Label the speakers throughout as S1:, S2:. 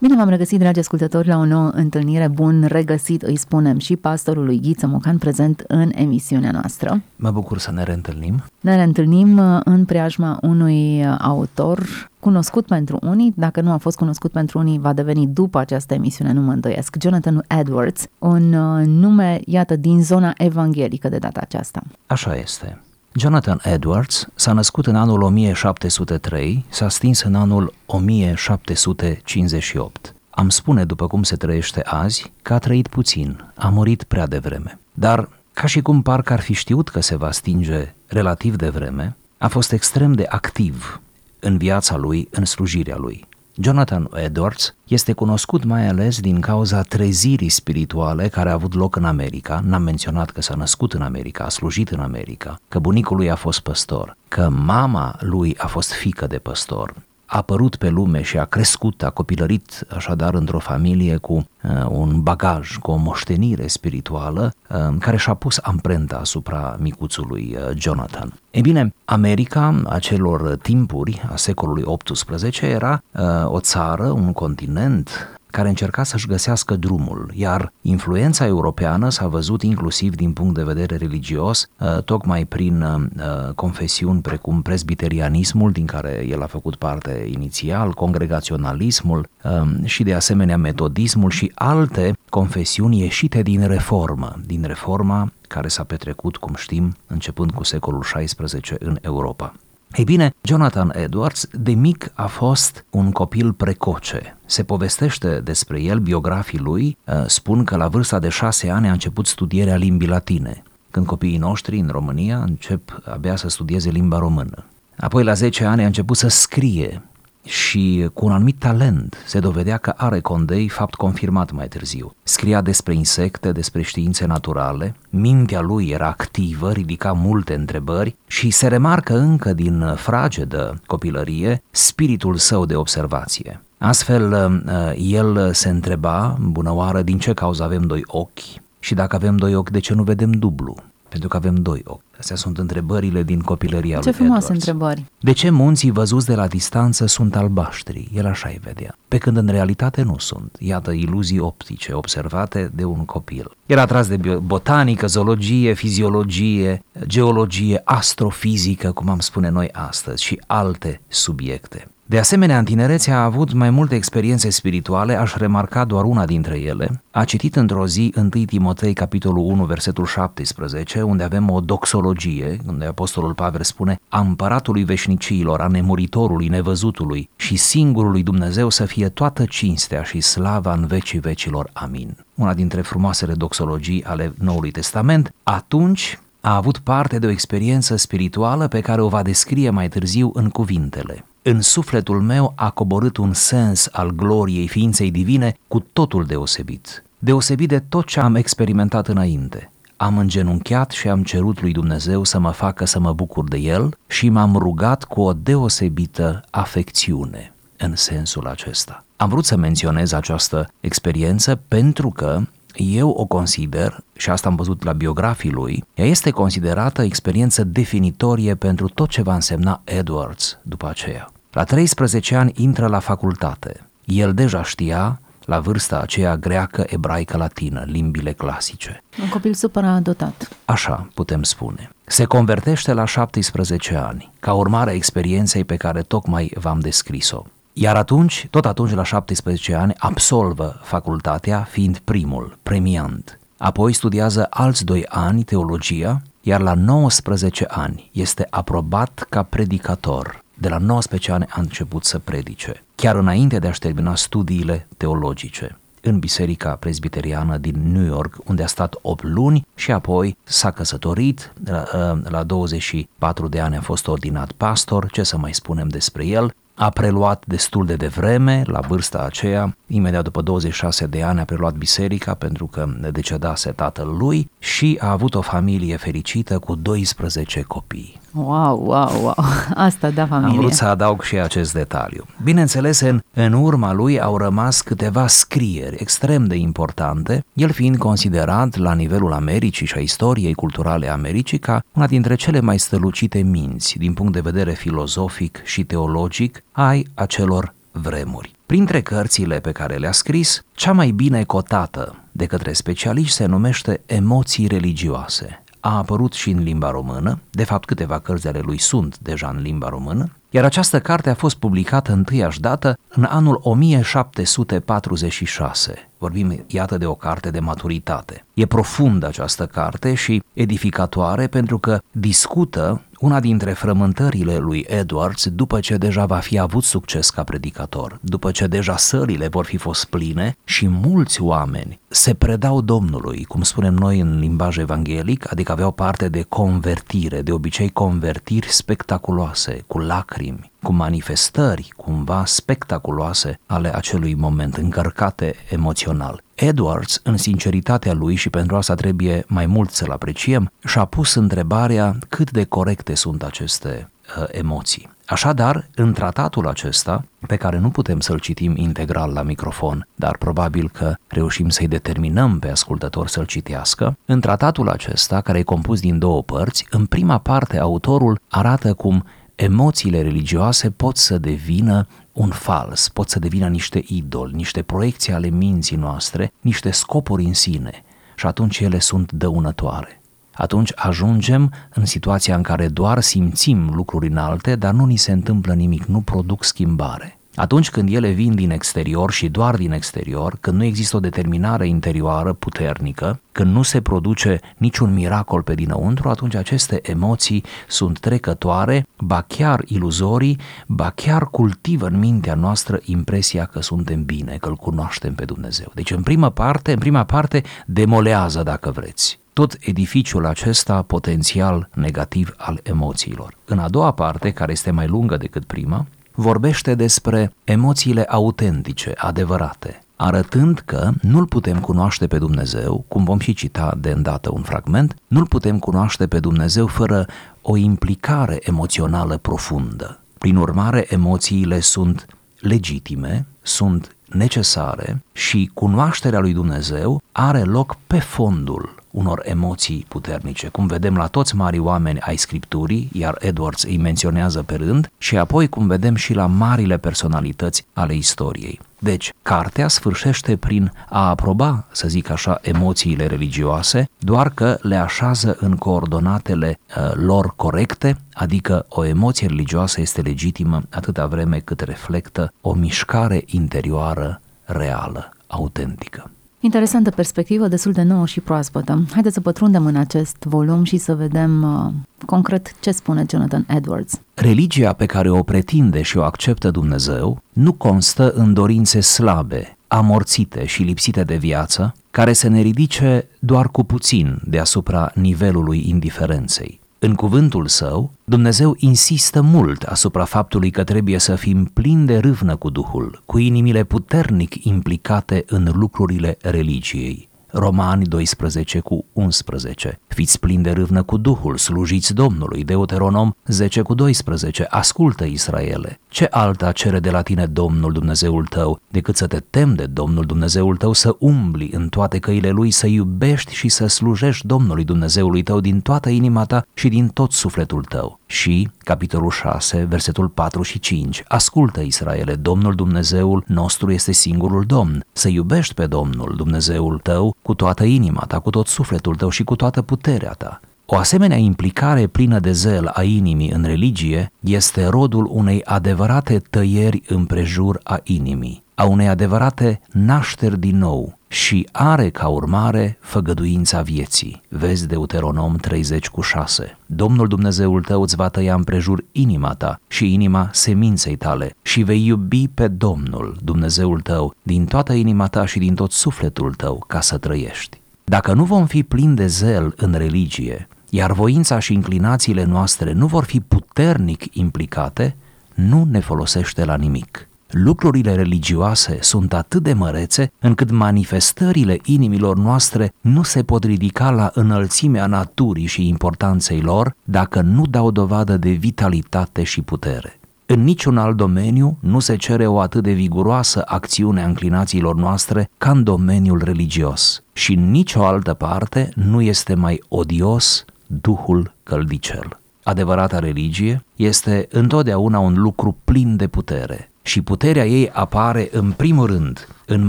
S1: Bine v-am regăsit, dragi ascultători, la o nouă întâlnire. Bun regăsit, îi spunem și pastorului Ghiță Mocan, prezent în emisiunea noastră.
S2: Mă bucur să ne reîntâlnim.
S1: Ne reîntâlnim uh, în preajma unui uh, autor cunoscut pentru unii, dacă nu a fost cunoscut pentru unii, va deveni după această emisiune, nu mă îndoiesc, Jonathan Edwards, un uh, nume, iată, din zona evanghelică de data aceasta.
S2: Așa este. Jonathan Edwards s-a născut în anul 1703, s-a stins în anul 1758. Am spune, după cum se trăiește azi, că a trăit puțin, a murit prea devreme. Dar, ca și cum parcă ar fi știut că se va stinge relativ devreme, a fost extrem de activ în viața lui, în slujirea lui. Jonathan Edwards este cunoscut mai ales din cauza trezirii spirituale care a avut loc în America. N-am menționat că s-a născut în America, a slujit în America, că bunicul lui a fost păstor, că mama lui a fost fică de păstor, a apărut pe lume și a crescut, a copilărit așadar într-o familie cu uh, un bagaj, cu o moștenire spirituală uh, care și-a pus amprenta asupra micuțului uh, Jonathan. Ei bine, America acelor timpuri, a secolului XVIII, era uh, o țară, un continent care încerca să-și găsească drumul, iar influența europeană s-a văzut inclusiv din punct de vedere religios, uh, tocmai prin uh, confesiuni precum presbiterianismul, din care el a făcut parte inițial, congregaționalismul um, și de asemenea metodismul și alte confesiuni ieșite din reformă, din reforma care s-a petrecut, cum știm, începând cu secolul XVI în Europa. Ei bine, Jonathan Edwards de mic a fost un copil precoce. Se povestește despre el, biografii lui uh, spun că la vârsta de șase ani a început studierea limbii latine, când copiii noștri în România încep abia să studieze limba română. Apoi la 10 ani a început să scrie și cu un anumit talent se dovedea că are condei, fapt confirmat mai târziu. Scria despre insecte, despre științe naturale, mintea lui era activă, ridica multe întrebări și se remarcă încă din fragedă copilărie spiritul său de observație. Astfel, uh, el se întreba, bună oară, din ce cauză avem doi ochi și dacă avem doi ochi, de ce nu vedem dublu? Pentru că avem doi ochi. Astea sunt întrebările din copilăria
S1: Ce
S2: lui
S1: frumoase
S2: Edwards.
S1: întrebări!
S2: De ce munții văzuți de la distanță sunt albaștri? El așa îi vedea. Pe când în realitate nu sunt. Iată iluzii optice observate de un copil. Era atras de bio- botanică, zoologie, fiziologie, geologie, astrofizică, cum am spune noi astăzi, și alte subiecte. De asemenea, în tinerețe a avut mai multe experiențe spirituale, aș remarca doar una dintre ele. A citit într-o zi 1 Timotei, capitolul 1, versetul 17, unde avem o doxologie, unde Apostolul Pavel spune a împăratului veșniciilor, a nemuritorului, nevăzutului și singurului Dumnezeu să fie toată cinstea și slava în vecii vecilor. Amin. Una dintre frumoasele doxologii ale Noului Testament. Atunci a avut parte de o experiență spirituală pe care o va descrie mai târziu în cuvintele. În sufletul meu a coborât un sens al gloriei ființei divine cu totul deosebit. Deosebit de tot ce am experimentat înainte. Am îngenunchiat și am cerut lui Dumnezeu să mă facă să mă bucur de el și m-am rugat cu o deosebită afecțiune în sensul acesta. Am vrut să menționez această experiență pentru că eu o consider, și asta am văzut la biografii lui, ea este considerată experiență definitorie pentru tot ce va însemna Edwards după aceea. La 13 ani intră la facultate. El deja știa, la vârsta aceea greacă, ebraică, latină, limbile clasice.
S1: Un copil supra-dotat.
S2: Așa putem spune. Se convertește la 17 ani, ca urmare a experienței pe care tocmai v-am descris-o. Iar atunci, tot atunci la 17 ani, absolvă facultatea fiind primul, premiant. Apoi studiază alți doi ani teologia, iar la 19 ani este aprobat ca predicator. De la 19 ani a început să predice, chiar înainte de a-și termina studiile teologice în Biserica Presbiteriană din New York, unde a stat 8 luni și apoi s-a căsătorit, la, la 24 de ani a fost ordinat pastor, ce să mai spunem despre el, a preluat destul de devreme, la vârsta aceea, imediat după 26 de ani a preluat biserica pentru că decedase tatăl lui și a avut o familie fericită cu 12 copii.
S1: Wow, wow, wow, asta da familie.
S2: Am vrut să adaug și acest detaliu. Bineînțeles, în, în urma lui au rămas câteva scrieri extrem de importante, el fiind considerat la nivelul Americii și a istoriei culturale Americii ca una dintre cele mai strălucite minți din punct de vedere filozofic și teologic ai acelor vremuri. Printre cărțile pe care le-a scris, cea mai bine cotată de către specialiști se numește Emoții religioase. A apărut și în limba română, de fapt câteva cărți ale lui sunt deja în limba română, iar această carte a fost publicată întâiași dată în anul 1746. Vorbim, iată, de o carte de maturitate. E profundă această carte și edificatoare pentru că discută una dintre frământările lui Edwards după ce deja va fi avut succes ca predicator, după ce deja sălile vor fi fost pline și mulți oameni se predau Domnului, cum spunem noi în limbaj evanghelic, adică aveau parte de convertire, de obicei convertiri spectaculoase, cu lacrimi, cu manifestări cumva spectaculoase ale acelui moment, încărcate emoțional. Edwards, în sinceritatea lui și pentru asta trebuie mai mult să-l apreciem, și-a pus întrebarea cât de corecte sunt aceste uh, emoții. Așadar, în tratatul acesta, pe care nu putem să-l citim integral la microfon, dar probabil că reușim să-i determinăm pe ascultător să-l citească, în tratatul acesta, care e compus din două părți, în prima parte autorul arată cum emoțiile religioase pot să devină un fals, pot să devină niște idoli, niște proiecții ale minții noastre, niște scopuri în sine și atunci ele sunt dăunătoare. Atunci ajungem în situația în care doar simțim lucruri înalte, dar nu ni se întâmplă nimic, nu produc schimbare. Atunci când ele vin din exterior și doar din exterior, când nu există o determinare interioară puternică, când nu se produce niciun miracol pe dinăuntru, atunci aceste emoții sunt trecătoare, ba chiar iluzorii, ba chiar cultivă în mintea noastră impresia că suntem bine, că îl cunoaștem pe Dumnezeu. Deci în prima parte, în prima parte demolează dacă vreți tot edificiul acesta potențial negativ al emoțiilor. În a doua parte, care este mai lungă decât prima, vorbește despre emoțiile autentice, adevărate, arătând că nu-L putem cunoaște pe Dumnezeu, cum vom și cita de îndată un fragment, nu-L putem cunoaște pe Dumnezeu fără o implicare emoțională profundă. Prin urmare, emoțiile sunt legitime, sunt necesare și cunoașterea lui Dumnezeu are loc pe fondul unor emoții puternice, cum vedem la toți mari oameni ai Scripturii, iar Edwards îi menționează pe rând, și apoi cum vedem și la marile personalități ale istoriei. Deci, cartea sfârșește prin a aproba, să zic așa, emoțiile religioase, doar că le așează în coordonatele uh, lor corecte, adică o emoție religioasă este legitimă atâta vreme cât reflectă o mișcare interioară reală, autentică.
S1: Interesantă perspectivă, destul de nouă și proaspătă. Haideți să pătrundem în acest volum și să vedem uh, concret ce spune Jonathan Edwards.
S2: Religia pe care o pretinde și o acceptă Dumnezeu nu constă în dorințe slabe, amorțite și lipsite de viață, care să ne ridice doar cu puțin deasupra nivelului indiferenței. În cuvântul său, Dumnezeu insistă mult asupra faptului că trebuie să fim plini de râvnă cu Duhul, cu inimile puternic implicate în lucrurile religiei. Romani 12 cu 11. Fiți plini de râvnă cu Duhul, slujiți Domnului. Deuteronom 10 cu 12. Ascultă, Israele. Ce alta cere de la tine Domnul Dumnezeul tău decât să te temi de Domnul Dumnezeul tău, să umbli în toate căile Lui, să iubești și să slujești Domnului Dumnezeului tău din toată inima ta și din tot sufletul tău. Și, capitolul 6, versetul 4 și 5. Ascultă, Israele, Domnul Dumnezeul nostru este singurul Domn. Să iubești pe Domnul Dumnezeul tău cu toată inima ta, cu tot sufletul tău și cu toată puterea ta. O asemenea implicare plină de zel a inimii în religie este rodul unei adevărate tăieri împrejur a inimii, a unei adevărate nașteri din nou și are ca urmare făgăduința vieții. Vezi Deuteronom 30 cu 6. Domnul Dumnezeul tău îți va tăia împrejur inima ta și inima seminței tale și vei iubi pe Domnul Dumnezeul tău din toată inima ta și din tot sufletul tău ca să trăiești. Dacă nu vom fi plini de zel în religie, iar voința și inclinațiile noastre nu vor fi puternic implicate, nu ne folosește la nimic. Lucrurile religioase sunt atât de mărețe încât manifestările inimilor noastre nu se pot ridica la înălțimea naturii și importanței lor dacă nu dau dovadă de vitalitate și putere. În niciun alt domeniu nu se cere o atât de viguroasă acțiune a înclinațiilor noastre ca în domeniul religios și în nicio altă parte nu este mai odios Duhul căldicel. Adevărata religie este întotdeauna un lucru plin de putere și puterea ei apare în primul rând în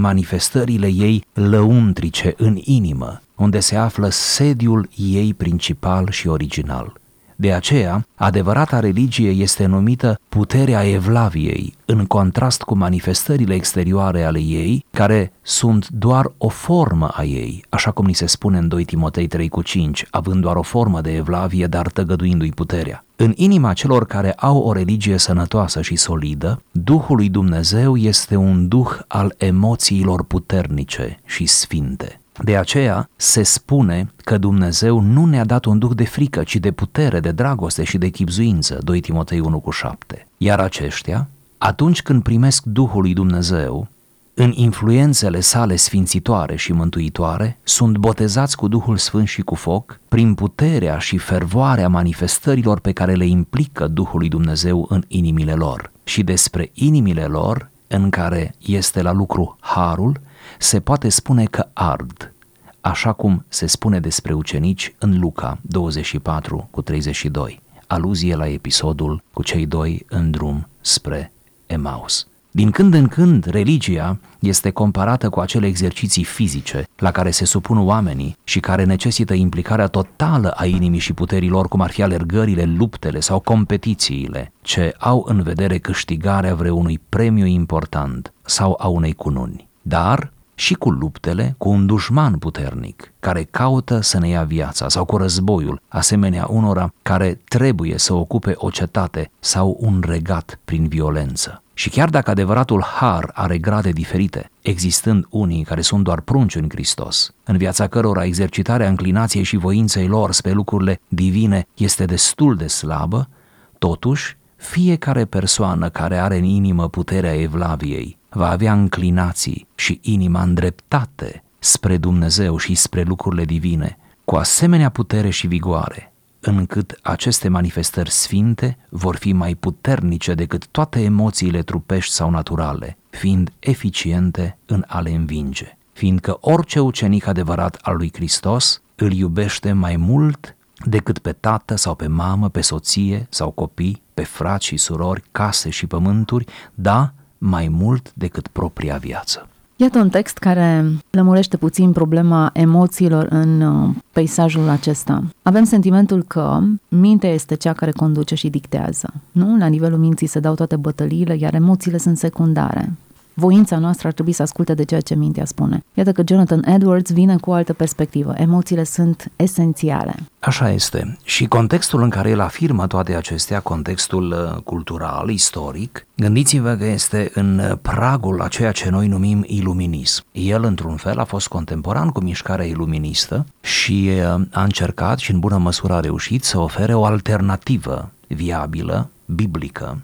S2: manifestările ei lăuntrice în inimă, unde se află sediul ei principal și original. De aceea, adevărata religie este numită puterea Evlaviei, în contrast cu manifestările exterioare ale ei, care sunt doar o formă a ei, așa cum ni se spune în 2 Timotei 3 cu 5, având doar o formă de Evlavie, dar tăgăduindu-i puterea. În inima celor care au o religie sănătoasă și solidă, Duhul lui Dumnezeu este un duh al emoțiilor puternice și sfinte. De aceea se spune că Dumnezeu nu ne-a dat un duh de frică, ci de putere, de dragoste și de chipzuință, 2 Timotei 1 cu 7. Iar aceștia, atunci când primesc Duhul lui Dumnezeu, în influențele sale sfințitoare și mântuitoare, sunt botezați cu Duhul Sfânt și cu foc, prin puterea și fervoarea manifestărilor pe care le implică Duhul lui Dumnezeu în inimile lor. Și despre inimile lor, în care este la lucru harul, se poate spune că ard, așa cum se spune despre ucenici în Luca 24 cu 32, aluzie la episodul cu cei doi în drum spre Emaus. Din când în când, religia este comparată cu acele exerciții fizice la care se supun oamenii și care necesită implicarea totală a inimii și puterilor, cum ar fi alergările, luptele sau competițiile, ce au în vedere câștigarea vreunui premiu important sau a unei cununi. Dar și cu luptele cu un dușman puternic care caută să ne ia viața sau cu războiul, asemenea unora care trebuie să ocupe o cetate sau un regat prin violență. Și chiar dacă adevăratul har are grade diferite, existând unii care sunt doar prunci în Hristos, în viața cărora exercitarea înclinației și voinței lor spre lucrurile divine este destul de slabă, totuși, fiecare persoană care are în inimă puterea Evlaviei va avea înclinații și inima îndreptate spre Dumnezeu și spre lucrurile divine, cu asemenea putere și vigoare, încât aceste manifestări sfinte vor fi mai puternice decât toate emoțiile trupești sau naturale, fiind eficiente în a le învinge. Fiindcă orice ucenic adevărat al lui Hristos îl iubește mai mult decât pe tată sau pe mamă, pe soție sau copii, pe frați și surori, case și pământuri, da, mai mult decât propria viață.
S1: Iată un text care lămurește puțin problema emoțiilor în uh, peisajul acesta. Avem sentimentul că mintea este cea care conduce și dictează. Nu? La nivelul minții se dau toate bătăliile, iar emoțiile sunt secundare voința noastră ar trebui să asculte de ceea ce mintea spune. Iată că Jonathan Edwards vine cu o altă perspectivă. Emoțiile sunt esențiale.
S2: Așa este. Și contextul în care el afirmă toate acestea, contextul uh, cultural, istoric, gândiți-vă că este în uh, pragul a ceea ce noi numim iluminism. El, într-un fel, a fost contemporan cu mișcarea iluministă și uh, a încercat și în bună măsură a reușit să ofere o alternativă viabilă, biblică,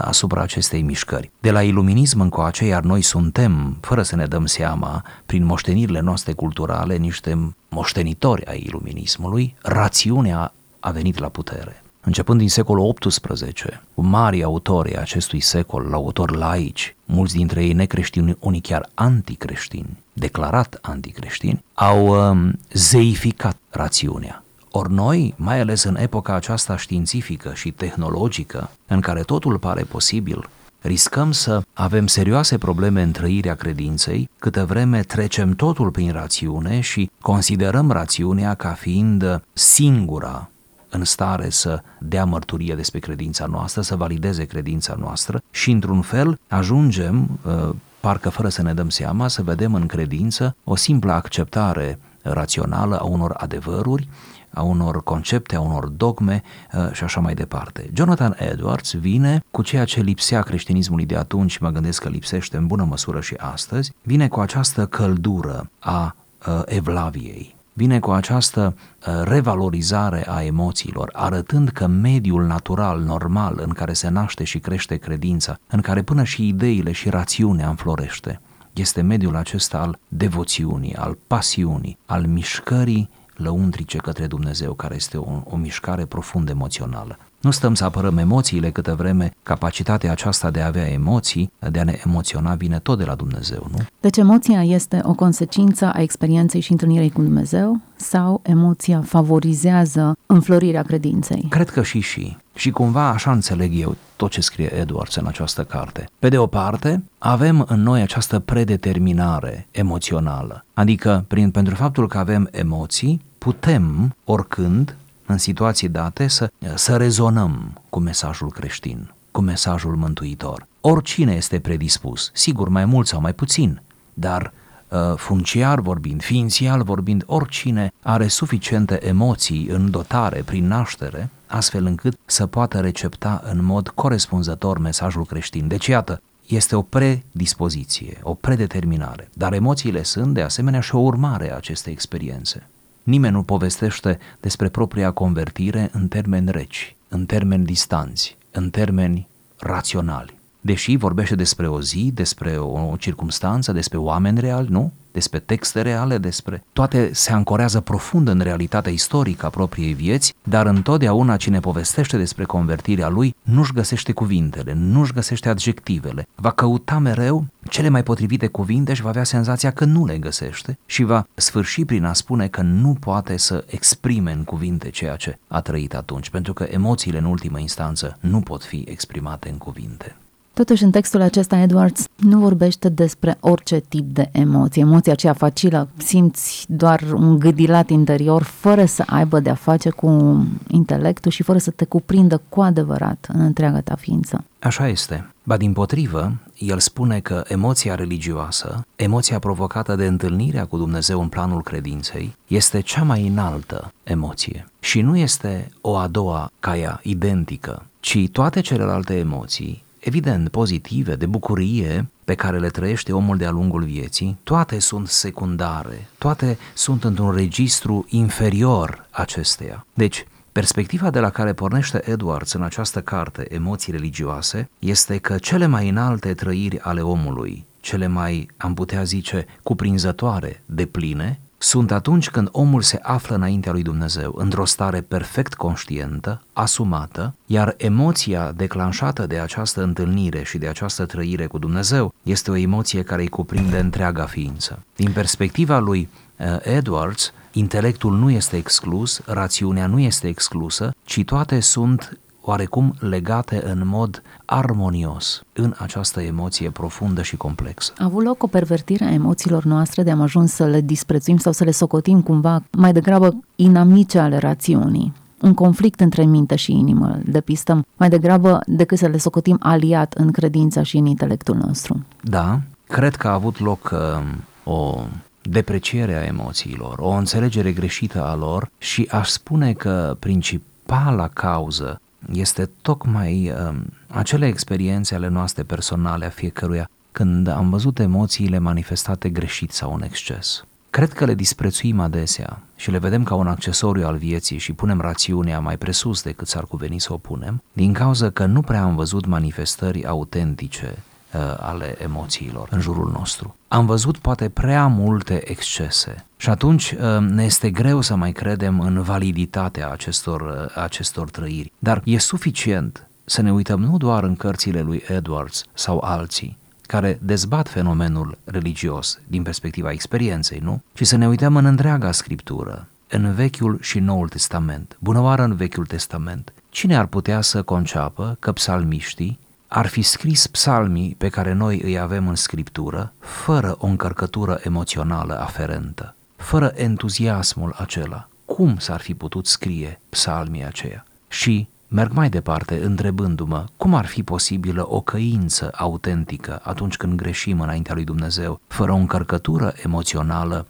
S2: asupra acestei mișcări. De la iluminism încoace, iar noi suntem, fără să ne dăm seama, prin moștenirile noastre culturale, niște moștenitori ai iluminismului, rațiunea a venit la putere. Începând din secolul XVIII, cu mari autori acestui secol, autori laici, mulți dintre ei necreștini, unii chiar anticreștini, declarat anticreștini, au um, zeificat rațiunea ori noi, mai ales în epoca aceasta științifică și tehnologică, în care totul pare posibil, riscăm să avem serioase probleme în trăirea credinței, câtă vreme trecem totul prin rațiune și considerăm rațiunea ca fiind singura în stare să dea mărturie despre credința noastră, să valideze credința noastră și, într-un fel, ajungem, uh, parcă fără să ne dăm seama, să vedem în credință o simplă acceptare rațională a unor adevăruri a unor concepte, a unor dogme uh, și așa mai departe. Jonathan Edwards vine cu ceea ce lipsea creștinismului de atunci și mă gândesc că lipsește în bună măsură și astăzi, vine cu această căldură a uh, evlaviei. vine cu această uh, revalorizare a emoțiilor, arătând că mediul natural, normal, în care se naște și crește credința, în care până și ideile și rațiunea înflorește, este mediul acesta al devoțiunii, al pasiunii, al mișcării lăuntrice către Dumnezeu, care este o, o mișcare profund emoțională. Nu stăm să apărăm emoțiile câtă vreme capacitatea aceasta de a avea emoții, de a ne emoționa, vine tot de la Dumnezeu, nu?
S1: Deci emoția este o consecință a experienței și întâlnirii cu Dumnezeu sau emoția favorizează înflorirea credinței?
S2: Cred că și și. Și cumva așa înțeleg eu tot ce scrie Edwards în această carte. Pe de o parte, avem în noi această predeterminare emoțională, adică prin, pentru faptul că avem emoții, putem oricând în situații date să, să rezonăm cu mesajul creștin, cu mesajul mântuitor. Oricine este predispus, sigur mai mult sau mai puțin, dar uh, funciar vorbind, ființial vorbind, oricine are suficiente emoții în dotare prin naștere, astfel încât să poată recepta în mod corespunzător mesajul creștin. Deci, iată, este o predispoziție, o predeterminare, dar emoțiile sunt de asemenea și o urmare a acestei experiențe. Nimeni nu povestește despre propria convertire în termeni reci, în termeni distanți, în termeni raționali. Deși vorbește despre o zi, despre o circumstanță, despre oameni reali, nu? despre texte reale, despre... Toate se ancorează profund în realitatea istorică a propriei vieți, dar întotdeauna cine povestește despre convertirea lui nu-și găsește cuvintele, nu-și găsește adjectivele, va căuta mereu cele mai potrivite cuvinte și va avea senzația că nu le găsește și va sfârși prin a spune că nu poate să exprime în cuvinte ceea ce a trăit atunci, pentru că emoțiile în ultimă instanță nu pot fi exprimate în cuvinte.
S1: Totuși, în textul acesta, Edwards nu vorbește despre orice tip de emoție. Emoția aceea facilă, simți doar un gâdilat interior, fără să aibă de-a face cu intelectul și fără să te cuprindă cu adevărat în întreaga ta ființă.
S2: Așa este. Ba din potrivă, el spune că emoția religioasă, emoția provocată de întâlnirea cu Dumnezeu în planul credinței, este cea mai înaltă emoție. Și nu este o a doua ca ea, identică, ci toate celelalte emoții evident pozitive, de bucurie pe care le trăiește omul de-a lungul vieții, toate sunt secundare, toate sunt într-un registru inferior acesteia. Deci, Perspectiva de la care pornește Edwards în această carte, Emoții religioase, este că cele mai înalte trăiri ale omului, cele mai, am putea zice, cuprinzătoare, de pline, sunt atunci când omul se află înaintea lui Dumnezeu, într-o stare perfect conștientă, asumată, iar emoția declanșată de această întâlnire și de această trăire cu Dumnezeu este o emoție care îi cuprinde întreaga ființă. Din perspectiva lui uh, Edwards, intelectul nu este exclus, rațiunea nu este exclusă, ci toate sunt oarecum legate în mod armonios în această emoție profundă și complexă.
S1: A avut loc o pervertire a emoțiilor noastre de am ajuns să le disprețuim sau să le socotim cumva mai degrabă inamice ale rațiunii un conflict între minte și inimă, de pistăm, mai degrabă decât să le socotim aliat în credința și în intelectul nostru.
S2: Da, cred că a avut loc uh, o depreciere a emoțiilor, o înțelegere greșită a lor și aș spune că principala cauză este tocmai uh, acele experiențe ale noastre personale a fiecăruia când am văzut emoțiile manifestate greșit sau în exces. Cred că le disprețuim adesea și le vedem ca un accesoriu al vieții și punem rațiunea mai presus decât s-ar cuveni să o punem, din cauza că nu prea am văzut manifestări autentice uh, ale emoțiilor în jurul nostru. Am văzut poate prea multe excese și atunci uh, ne este greu să mai credem în validitatea acestor, uh, acestor trăiri. Dar e suficient să ne uităm nu doar în cărțile lui Edwards sau alții, care dezbat fenomenul religios din perspectiva experienței, nu? Ci să ne uităm în întreaga scriptură, în Vechiul și Noul Testament, bunăoară în Vechiul Testament. Cine ar putea să conceapă că psalmiștii ar fi scris psalmii pe care noi îi avem în scriptură fără o încărcătură emoțională aferentă, fără entuziasmul acela? Cum s-ar fi putut scrie psalmii aceia? Și Merg mai departe întrebându-mă cum ar fi posibilă o căință autentică atunci când greșim înaintea lui Dumnezeu, fără o încărcătură emoțională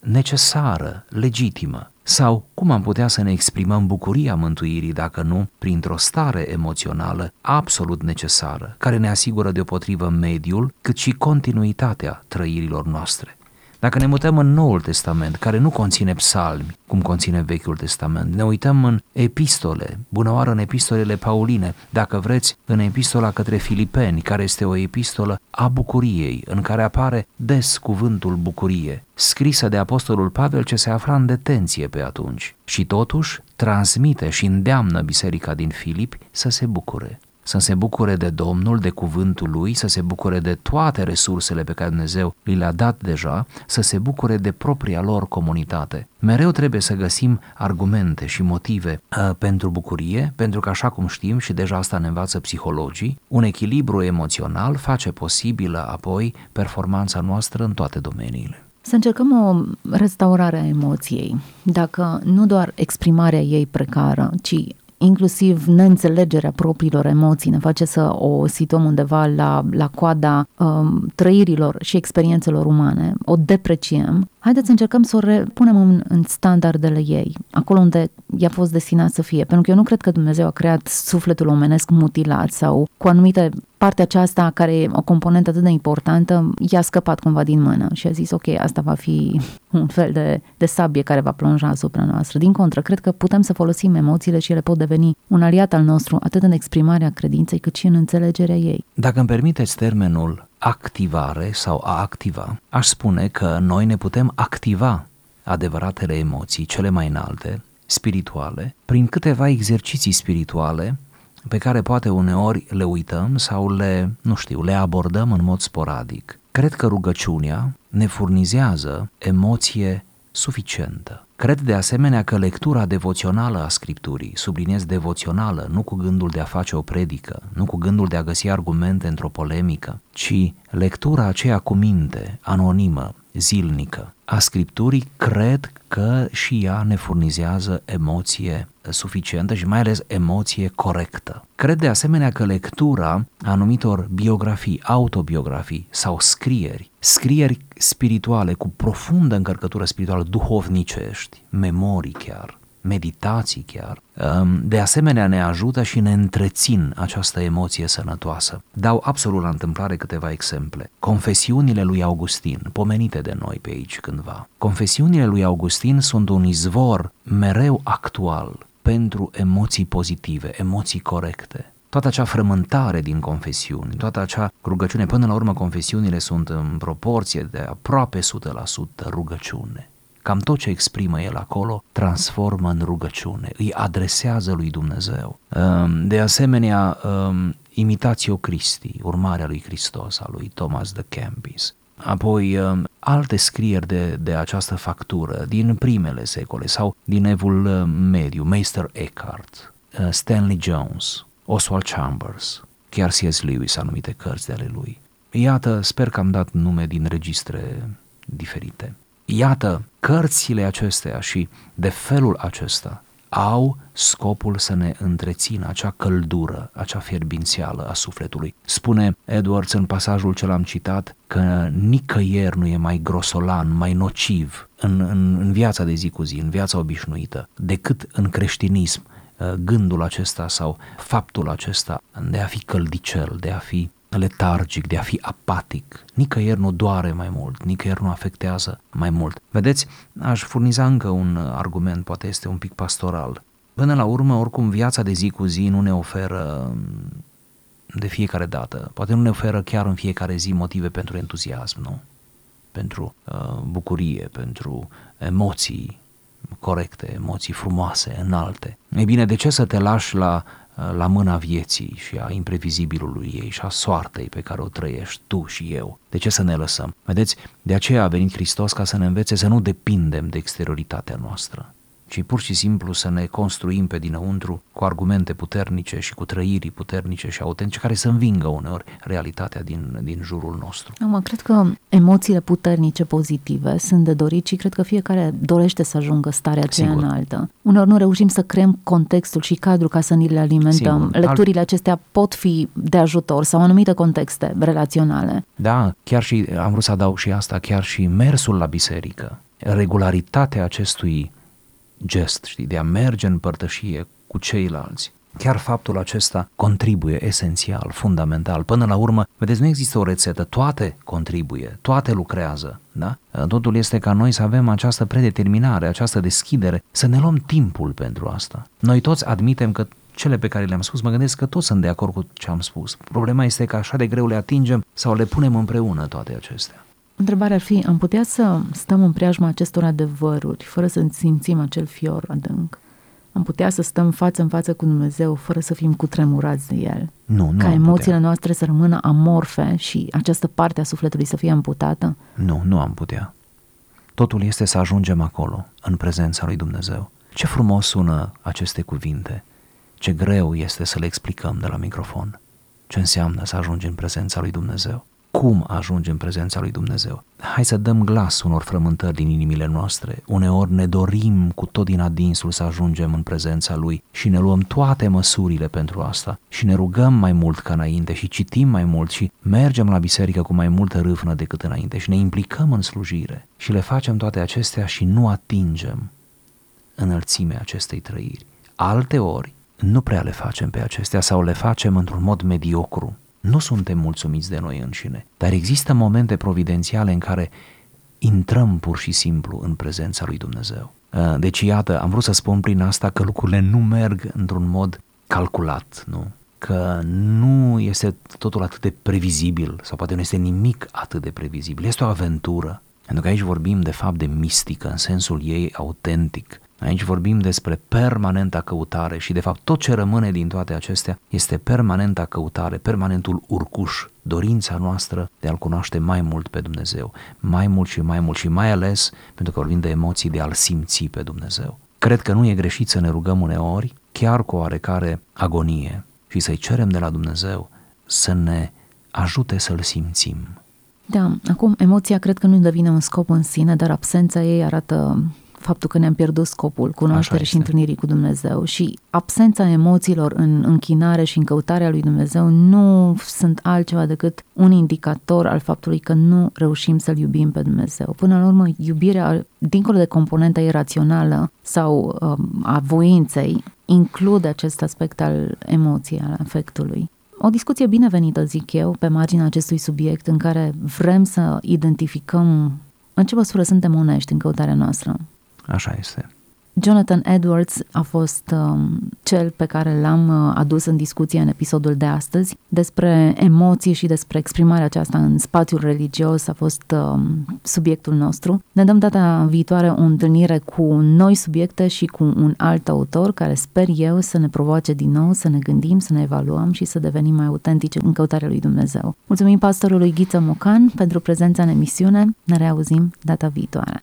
S2: necesară, legitimă, sau cum am putea să ne exprimăm bucuria mântuirii dacă nu printr-o stare emoțională absolut necesară, care ne asigură deopotrivă mediul, cât și continuitatea trăirilor noastre. Dacă ne mutăm în Noul Testament, care nu conține psalmi, cum conține Vechiul Testament, ne uităm în epistole, bună oară în epistolele pauline, dacă vreți, în epistola către Filipeni, care este o epistolă a bucuriei, în care apare des cuvântul bucurie, scrisă de apostolul Pavel ce se afla în detenție pe atunci. Și totuși transmite și îndeamnă biserica din Filipi să se bucure să se bucure de Domnul, de cuvântul lui, să se bucure de toate resursele pe care Dumnezeu li le-a dat deja, să se bucure de propria lor comunitate. Mereu trebuie să găsim argumente și motive uh, pentru bucurie, pentru că așa cum știm și deja asta ne învață psihologii, un echilibru emoțional face posibilă apoi performanța noastră în toate domeniile.
S1: Să încercăm o restaurare a emoției. Dacă nu doar exprimarea ei precară, ci inclusiv neînțelegerea propriilor emoții ne face să o situăm undeva la, la coada um, trăirilor și experiențelor umane, o depreciem, haideți să încercăm să o punem în, în standardele ei, acolo unde i-a fost destinat să fie. Pentru că eu nu cred că Dumnezeu a creat sufletul omenesc mutilat sau cu anumite partea aceasta, care e o componentă atât de importantă, i-a scăpat cumva din mână și a zis, ok, asta va fi un fel de, de sabie care va plonja asupra noastră. Din contră, cred că putem să folosim emoțiile și ele pot deveni un aliat al nostru, atât în exprimarea credinței, cât și în înțelegerea ei.
S2: Dacă îmi permiteți termenul activare sau a activa, aș spune că noi ne putem activa adevăratele emoții, cele mai înalte, spirituale, prin câteva exerciții spirituale pe care poate uneori le uităm sau le, nu știu, le abordăm în mod sporadic. Cred că rugăciunea ne furnizează emoție suficientă. Cred de asemenea că lectura devoțională a Scripturii, subliniez devoțională, nu cu gândul de a face o predică, nu cu gândul de a găsi argumente într-o polemică, ci lectura aceea cu minte, anonimă, zilnică a Scripturii, cred că și ea ne furnizează emoție suficientă și mai ales emoție corectă. Cred de asemenea că lectura anumitor biografii, autobiografii sau scrieri, scrieri spirituale cu profundă încărcătură spirituală, duhovnicești, memorii chiar, meditații chiar, um, de asemenea ne ajută și ne întrețin această emoție sănătoasă. Dau absolut la întâmplare câteva exemple. Confesiunile lui Augustin, pomenite de noi pe aici cândva. Confesiunile lui Augustin sunt un izvor mereu actual pentru emoții pozitive, emoții corecte. Toată acea frământare din confesiuni, toată acea rugăciune, până la urmă confesiunile sunt în proporție de aproape 100% rugăciune. Cam tot ce exprimă el acolo transformă în rugăciune, îi adresează lui Dumnezeu. Ehm, de asemenea, ehm, Imitatio Christi, urmarea lui Hristos, a lui Thomas de Kempis. Apoi ehm, alte scrieri de, de această factură din primele secole sau din evul mediu, Meister Eckhart, Stanley Jones, Oswald Chambers, chiar C.S. Lewis anumite cărți de ale lui. Iată, sper că am dat nume din registre diferite. Iată, cărțile acestea și de felul acesta au scopul să ne întrețină acea căldură, acea fierbințială a sufletului. Spune Edwards în pasajul ce l-am citat că nicăieri nu e mai grosolan, mai nociv în, în, în viața de zi cu zi, în viața obișnuită, decât în creștinism uh, gândul acesta sau faptul acesta de a fi căldicel, de a fi letargic, de a fi apatic. Nicăieri nu doare mai mult, nicăieri nu afectează mai mult. Vedeți, aș furniza încă un argument, poate este un pic pastoral. Până la urmă, oricum, viața de zi cu zi nu ne oferă de fiecare dată, poate nu ne oferă chiar în fiecare zi motive pentru entuziasm, nu? Pentru uh, bucurie, pentru emoții corecte, emoții frumoase, înalte. Ei bine, de ce să te lași la la mâna vieții și a imprevizibilului ei și a soartei pe care o trăiești tu și eu. De ce să ne lăsăm? Vedeți, de aceea a venit Hristos ca să ne învețe să nu depindem de exterioritatea noastră ci pur și simplu să ne construim pe dinăuntru cu argumente puternice și cu trăiri puternice și autentice care să învingă uneori realitatea din, din jurul nostru.
S1: Mă, cred că emoțiile puternice pozitive sunt de dorit și cred că fiecare dorește să ajungă starea aceea Sigur. înaltă. Uneori nu reușim să creăm contextul și cadrul ca să ni le alimentăm. Sigur. Lecturile Al... acestea pot fi de ajutor sau anumite contexte relaționale.
S2: Da, chiar și am vrut să adaug și asta, chiar și mersul la biserică regularitatea acestui gest, știi, de a merge în părtășie cu ceilalți, Chiar faptul acesta contribuie esențial, fundamental. Până la urmă, vedeți, nu există o rețetă, toate contribuie, toate lucrează. Da? Totul este ca noi să avem această predeterminare, această deschidere, să ne luăm timpul pentru asta. Noi toți admitem că cele pe care le-am spus, mă gândesc că toți sunt de acord cu ce am spus. Problema este că așa de greu le atingem sau le punem împreună toate acestea.
S1: Întrebarea ar fi, am putea să stăm în preajma acestor adevăruri, fără să simțim acel fior adânc? Am putea să stăm față în față cu Dumnezeu fără să fim cutremurați de El?
S2: Nu, nu
S1: Ca
S2: am
S1: emoțiile
S2: putea.
S1: noastre să rămână amorfe și această parte a sufletului să fie amputată?
S2: Nu, nu am putea. Totul este să ajungem acolo, în prezența lui Dumnezeu. Ce frumos sună aceste cuvinte. Ce greu este să le explicăm de la microfon. Ce înseamnă să ajungi în prezența lui Dumnezeu. Cum ajungi în prezența lui Dumnezeu? Hai să dăm glas unor frământări din inimile noastre. Uneori ne dorim cu tot din adinsul să ajungem în prezența lui și ne luăm toate măsurile pentru asta și ne rugăm mai mult ca înainte și citim mai mult și mergem la biserică cu mai multă râvnă decât înainte și ne implicăm în slujire și le facem toate acestea și nu atingem înălțimea acestei trăiri. Alte ori nu prea le facem pe acestea sau le facem într-un mod mediocru. Nu suntem mulțumiți de noi înșine, dar există momente providențiale în care intrăm pur și simplu în prezența lui Dumnezeu. Uh, Deci, iată, am vrut să spun prin asta că lucrurile nu merg într-un mod calculat, nu? Că nu este totul atât de previzibil sau poate nu este nimic atât de previzibil. Este o aventură. Pentru că aici vorbim de fapt de mistică în sensul ei autentic. Aici vorbim despre permanenta căutare și de fapt tot ce rămâne din toate acestea este permanenta căutare, permanentul urcuș, dorința noastră de a-L cunoaște mai mult pe Dumnezeu, mai mult și mai mult și mai ales pentru că vorbim de emoții de a-L simți pe Dumnezeu. Cred că nu e greșit să ne rugăm uneori, chiar cu oarecare agonie și să-i cerem de la Dumnezeu să ne ajute să-L simțim.
S1: Da, acum emoția cred că nu devine un scop în sine, dar absența ei arată faptul că ne-am pierdut scopul cunoașterii și
S2: este.
S1: întâlnirii cu Dumnezeu și absența emoțiilor în închinare și în căutarea lui Dumnezeu nu sunt altceva decât un indicator al faptului că nu reușim să-L iubim pe Dumnezeu. Până la urmă, iubirea, dincolo de componenta irațională sau um, a voinței, include acest aspect al emoției, al afectului. O discuție binevenită, zic eu, pe marginea acestui subiect în care vrem să identificăm în ce măsură suntem onești în căutarea noastră.
S2: Așa este.
S1: Jonathan Edwards a fost um, cel pe care l-am uh, adus în discuție în episodul de astăzi. Despre emoții și despre exprimarea aceasta în spațiul religios a fost um, subiectul nostru. Ne dăm data viitoare o întâlnire cu noi subiecte și cu un alt autor care sper eu să ne provoace din nou, să ne gândim, să ne evaluăm și să devenim mai autentici în căutarea lui Dumnezeu. Mulțumim pastorului Ghiță Mocan pentru prezența în emisiune. Ne reauzim data viitoare.